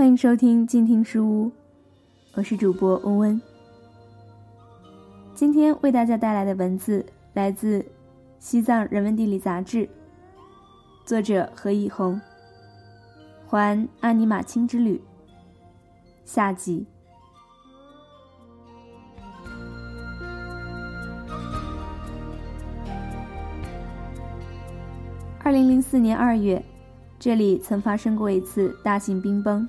欢迎收听静听书屋，我是主播温温。今天为大家带来的文字来自《西藏人文地理杂志》，作者何以红。环阿尼玛卿之旅下集。二零零四年二月，这里曾发生过一次大型冰崩。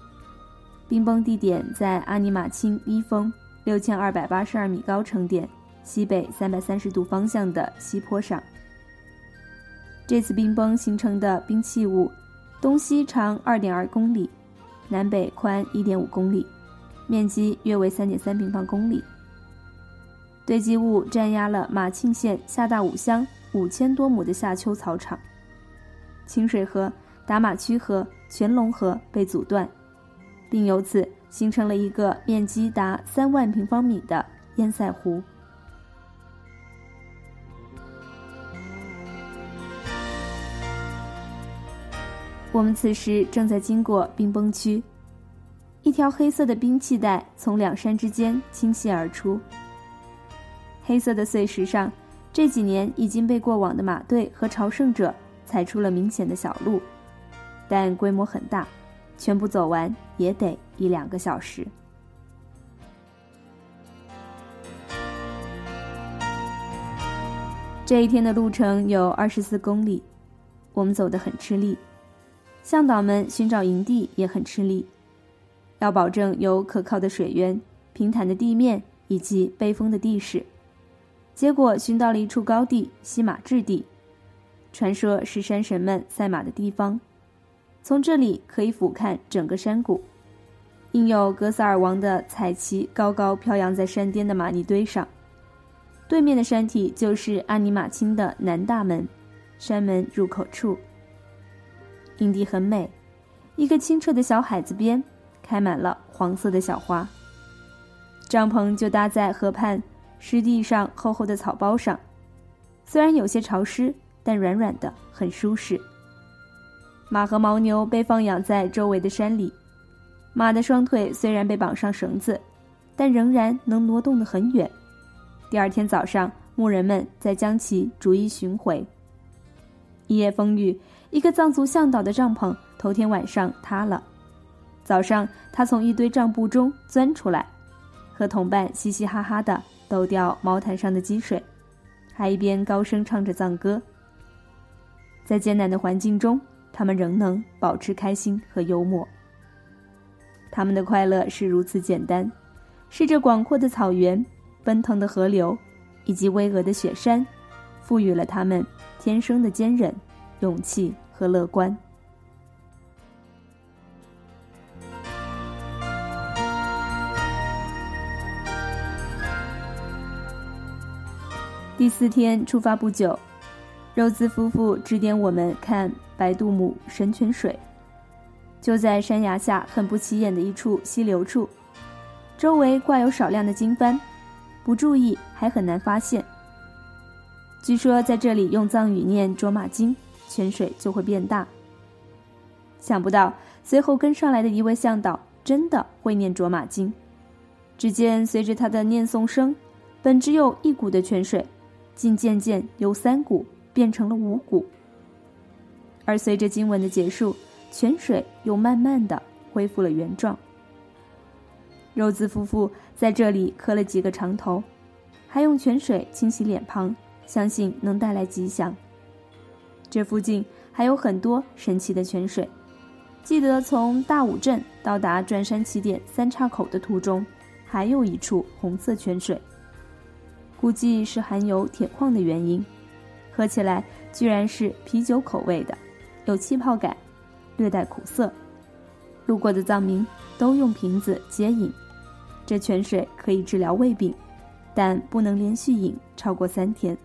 冰崩地点在阿尼玛钦一峰六千二百八十二米高程点西北三百三十度方向的西坡上。这次冰崩形成的冰器物，东西长二点二公里，南北宽一点五公里，面积约为三点三平方公里。堆积物占压了马庆县下大五乡五千多亩的夏秋草场，清水河、达马区河、全龙河被阻断。并由此形成了一个面积达三万平方米的堰塞湖。我们此时正在经过冰崩区，一条黑色的冰气带从两山之间倾泻而出。黑色的碎石上，这几年已经被过往的马队和朝圣者踩出了明显的小路，但规模很大。全部走完也得一两个小时。这一天的路程有二十四公里，我们走得很吃力，向导们寻找营地也很吃力，要保证有可靠的水源、平坦的地面以及背风的地势。结果寻到了一处高地——西马质地，传说是山神们赛马的地方。从这里可以俯瞰整个山谷，印有格萨尔王的彩旗高高飘扬在山巅的玛尼堆上。对面的山体就是阿尼玛卿的南大门，山门入口处。营地很美，一个清澈的小海子边，开满了黄色的小花。帐篷就搭在河畔湿地上厚厚的草包上，虽然有些潮湿，但软软的，很舒适。马和牦牛被放养在周围的山里，马的双腿虽然被绑上绳子，但仍然能挪动得很远。第二天早上，牧人们再将其逐一寻回。一夜风雨，一个藏族向导的帐篷头天晚上塌了。早上，他从一堆帐布中钻出来，和同伴嘻嘻哈哈地抖掉毛毯上的积水，还一边高声唱着藏歌。在艰难的环境中。他们仍能保持开心和幽默。他们的快乐是如此简单，是这广阔的草原、奔腾的河流，以及巍峨的雪山，赋予了他们天生的坚韧、勇气和乐观。第四天出发不久，肉孜夫妇指点我们看。白杜姆神泉水，就在山崖下很不起眼的一处溪流处，周围挂有少量的经幡，不注意还很难发现。据说在这里用藏语念卓玛经，泉水就会变大。想不到随后跟上来的一位向导真的会念卓玛经，只见随着他的念诵声，本只有一股的泉水，竟渐渐由三股变成了五股。而随着经文的结束，泉水又慢慢的恢复了原状。肉孜夫妇在这里磕了几个长头，还用泉水清洗脸庞，相信能带来吉祥。这附近还有很多神奇的泉水。记得从大武镇到达转山起点三岔口的途中，还有一处红色泉水，估计是含有铁矿的原因，喝起来居然是啤酒口味的。有气泡感，略带苦涩。路过的藏民都用瓶子接饮。这泉水可以治疗胃病，但不能连续饮超过三天。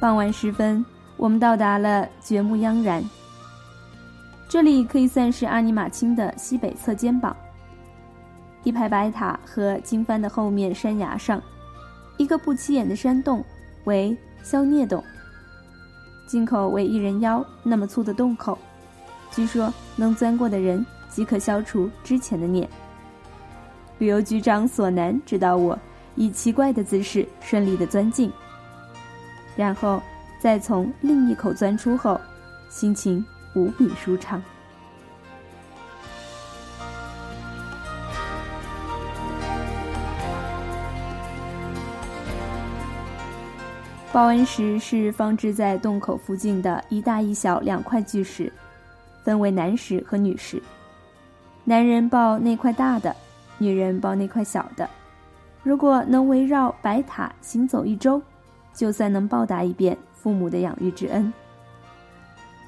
傍晚时分，我们到达了觉木央然。这里可以算是阿尼玛卿的西北侧肩膀。一排白塔和经幡的后面山崖上。一个不起眼的山洞，为消孽洞。进口为一人腰那么粗的洞口，据说能钻过的人即可消除之前的念。旅游局长索南指导我以奇怪的姿势顺利的钻进，然后再从另一口钻出后，心情无比舒畅。报恩石是放置在洞口附近的一大一小两块巨石，分为男石和女石。男人抱那块大的，女人抱那块小的。如果能围绕白塔行走一周，就算能报答一遍父母的养育之恩。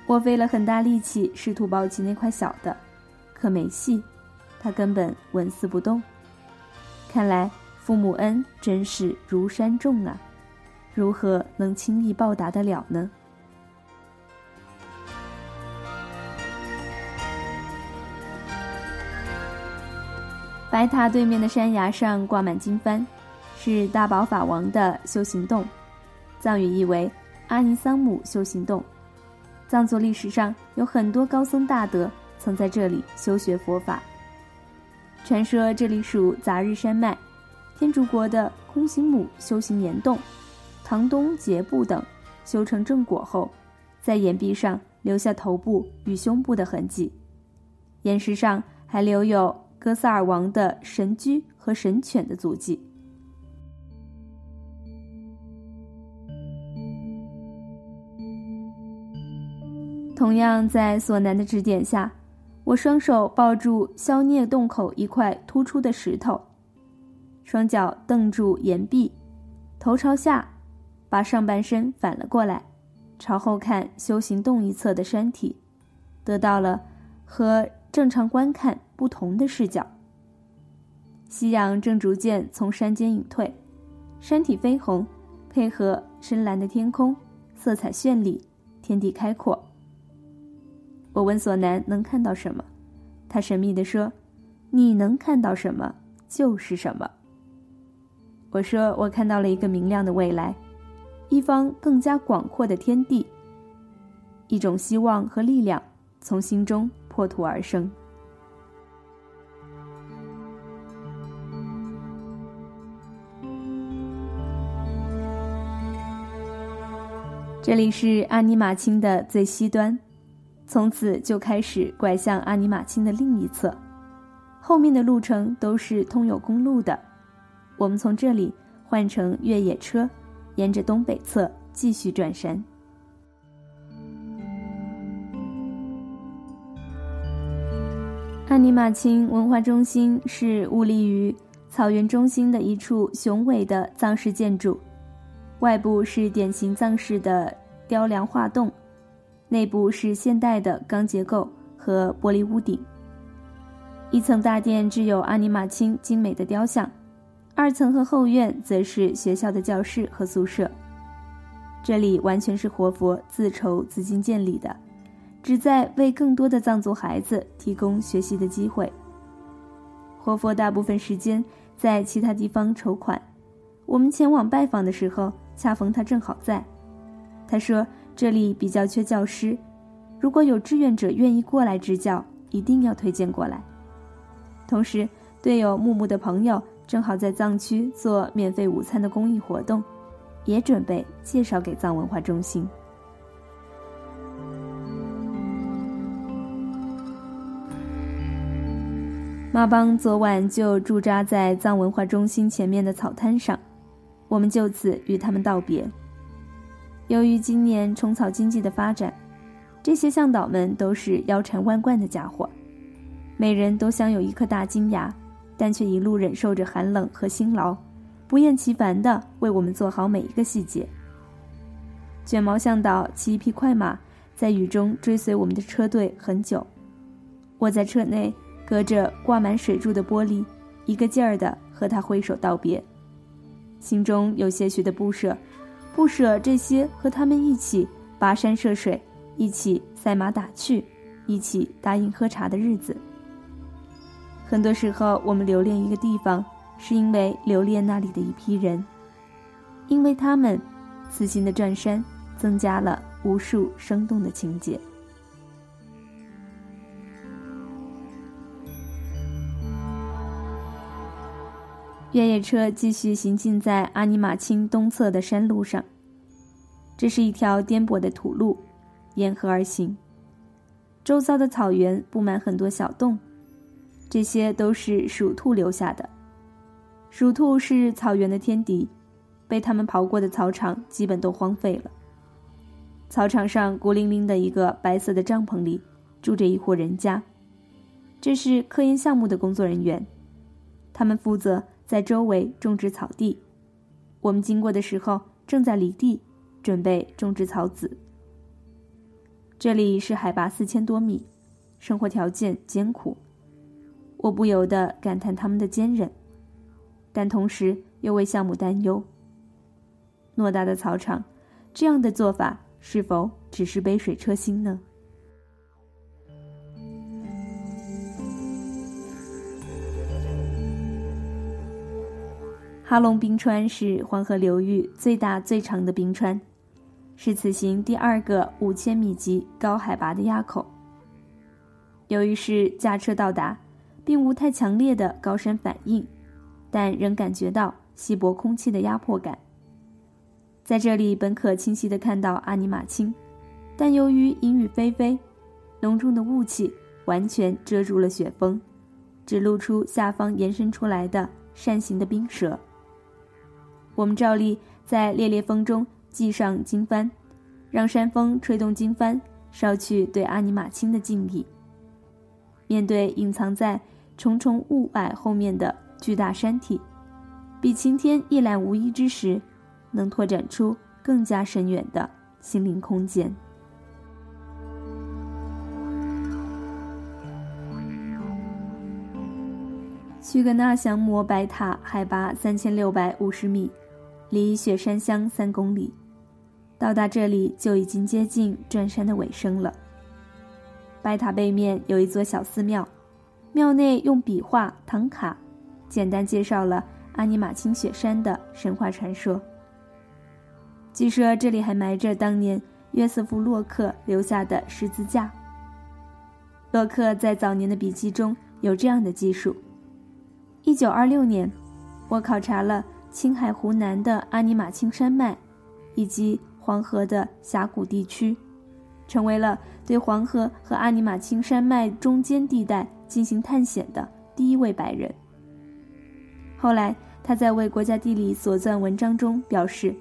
我费了很大力气试图抱起那块小的，可没戏，它根本纹丝不动。看来父母恩真是如山重啊！如何能轻易报答得了呢？白塔对面的山崖上挂满经幡，是大宝法王的修行洞，藏语意为阿尼桑姆修行洞。藏族历史上有很多高僧大德曾在这里修学佛法。传说这里属杂日山脉，天竺国的空行母修行岩洞。唐东杰布等修成正果后，在岩壁上留下头部与胸部的痕迹，岩石上还留有哥萨尔王的神驹和神犬的足迹。同样在索南的指点下，我双手抱住消孽洞口一块突出的石头，双脚蹬住岩壁，头朝下。把上半身反了过来，朝后看修行洞一侧的山体，得到了和正常观看不同的视角。夕阳正逐渐从山间隐退，山体绯红，配合深蓝的天空，色彩绚丽，天地开阔。我问索南能看到什么，他神秘地说：“你能看到什么就是什么。”我说：“我看到了一个明亮的未来。”一方更加广阔的天地，一种希望和力量从心中破土而生。这里是阿尼玛卿的最西端，从此就开始拐向阿尼玛卿的另一侧，后面的路程都是通有公路的。我们从这里换乘越野车。沿着东北侧继续转山。阿尼玛卿文化中心是兀立于草原中心的一处雄伟的藏式建筑，外部是典型藏式的雕梁画栋，内部是现代的钢结构和玻璃屋顶。一层大殿置有阿尼玛卿精美的雕像。二层和后院则是学校的教室和宿舍，这里完全是活佛自筹资金建立的，旨在为更多的藏族孩子提供学习的机会。活佛大部分时间在其他地方筹款，我们前往拜访的时候，恰逢他正好在。他说这里比较缺教师，如果有志愿者愿意过来支教，一定要推荐过来。同时，对有木木的朋友。正好在藏区做免费午餐的公益活动，也准备介绍给藏文化中心。马邦昨晚就驻扎在藏文化中心前面的草滩上，我们就此与他们道别。由于今年虫草经济的发展，这些向导们都是腰缠万贯的家伙，每人都镶有一颗大金牙。但却一路忍受着寒冷和辛劳，不厌其烦地为我们做好每一个细节。卷毛向导骑一匹快马，在雨中追随我们的车队很久。我在车内隔着挂满水柱的玻璃，一个劲儿地和他挥手道别，心中有些许的不舍，不舍这些和他们一起跋山涉水、一起赛马打趣、一起答应喝茶的日子。很多时候，我们留恋一个地方，是因为留恋那里的一批人，因为他们，此行的转山增加了无数生动的情节。越野车继续行进在阿尼玛卿东侧的山路上。这是一条颠簸的土路，沿河而行。周遭的草原布满很多小洞，这些都是鼠兔留下的。鼠兔是草原的天敌，被它们刨过的草场基本都荒废了。草场上孤零零的一个白色的帐篷里，住着一户人家，这是科研项目的工作人员，他们负责在周围种植草地。我们经过的时候，正在犁地，准备种植草籽。这里是海拔四千多米，生活条件艰苦，我不由得感叹他们的坚韧，但同时又为项目担忧。偌大的草场，这样的做法。是否只是杯水车薪呢？哈龙冰川是黄河流域最大最长的冰川，是此行第二个五千米级高海拔的垭口。由于是驾车到达，并无太强烈的高山反应，但仍感觉到稀薄空气的压迫感。在这里本可清晰地看到阿尼玛卿，但由于阴雨霏霏，浓重的雾气完全遮住了雪峰，只露出下方延伸出来的扇形的冰舌。我们照例在烈烈风中系上经幡，让山风吹动经幡，捎去对阿尼玛卿的敬意。面对隐藏在重重雾霭后面的巨大山体，比晴天一览无遗之时。能拓展出更加深远的心灵空间。曲格纳降魔白塔海拔三千六百五十米，离雪山乡三公里。到达这里就已经接近转山的尾声了。白塔背面有一座小寺庙，庙内用笔画唐卡简单介绍了阿尼玛卿雪山的神话传说。据说这里还埋着当年约瑟夫·洛克留下的十字架。洛克在早年的笔记中有这样的记述：一九二六年，我考察了青海湖南的阿尼玛卿山脉，以及黄河的峡谷地区，成为了对黄河和阿尼玛卿山脉中间地带进行探险的第一位白人。后来，他在为国家地理所撰文章中表示。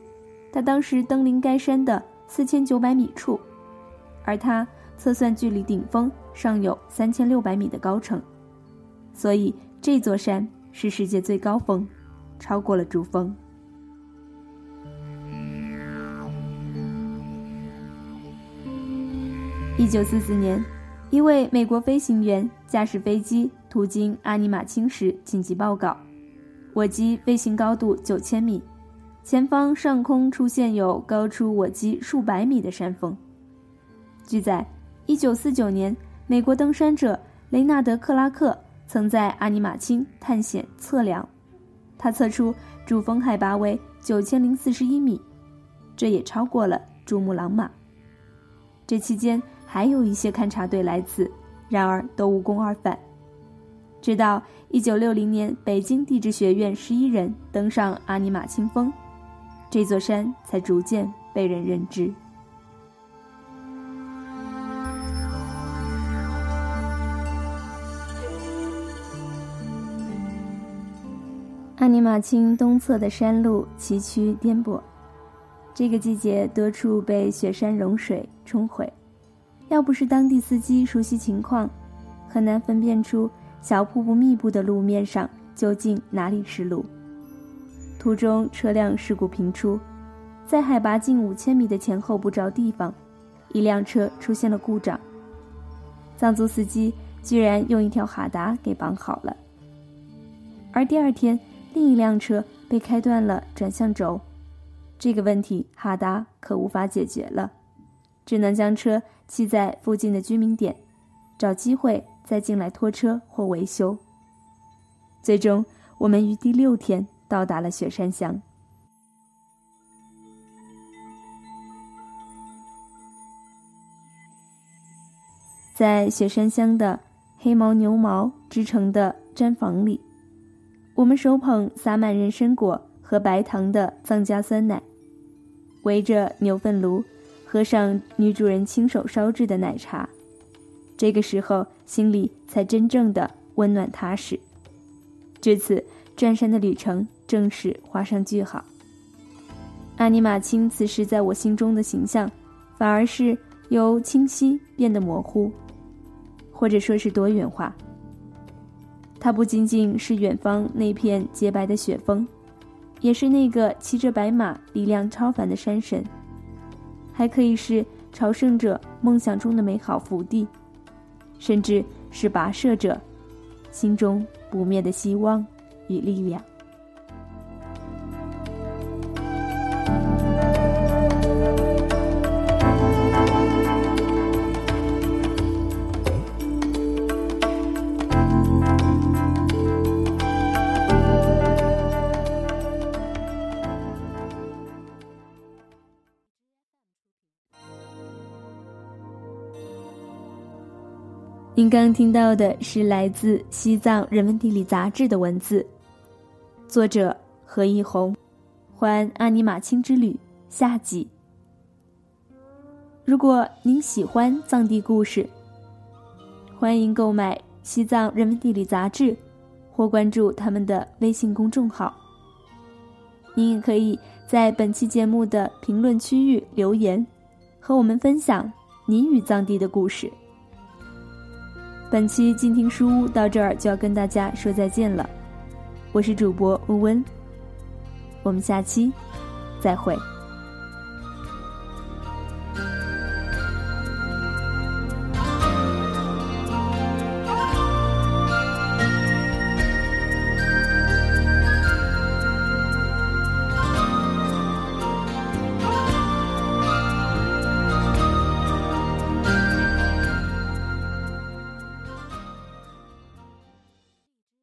他当时登临该山的四千九百米处，而他测算距离顶峰尚有三千六百米的高程，所以这座山是世界最高峰，超过了珠峰。一九四四年，一位美国飞行员驾驶飞机途经阿尼玛卿时紧急报告：我机飞行高度九千米。前方上空出现有高出我机数百米的山峰。据载，1949年，美国登山者雷纳德·克拉克曾在阿尼玛卿探险测量，他测出主峰海拔为9041米，这也超过了珠穆朗玛。这期间还有一些勘察队来此，然而都无功而返。直到1960年，北京地质学院十一人登上阿尼玛卿峰。这座山才逐渐被人认知。阿尼玛卿东侧的山路崎岖颠簸，这个季节多处被雪山融水冲毁，要不是当地司机熟悉情况，很难分辨出小瀑布密布的路面上究竟哪里是路。途中车辆事故频出，在海拔近五千米的前后不着地方，一辆车出现了故障。藏族司机居然用一条哈达给绑好了。而第二天，另一辆车被开断了转向轴，这个问题哈达可无法解决了，只能将车弃在附近的居民点，找机会再进来拖车或维修。最终，我们于第六天。到达了雪山乡。在雪山乡的黑牦牛毛织成的毡房里，我们手捧撒满人参果和白糖的藏家酸奶，围着牛粪炉，喝上女主人亲手烧制的奶茶。这个时候，心里才真正的温暖踏实。至此，转山的旅程正式画上句号。阿尼玛卿此时在我心中的形象，反而是由清晰变得模糊，或者说是多元化。它不仅仅是远方那片洁白的雪峰，也是那个骑着白马、力量超凡的山神，还可以是朝圣者梦想中的美好福地，甚至是跋涉者心中不灭的希望与力量。您刚听到的是来自《西藏人文地理》杂志的文字，作者何一红，《环阿尼玛卿之旅》下集。如果您喜欢藏地故事，欢迎购买《西藏人文地理》杂志，或关注他们的微信公众号。您也可以在本期节目的评论区域留言，和我们分享您与藏地的故事。本期静听书屋到这儿就要跟大家说再见了，我是主播温温，我们下期再会。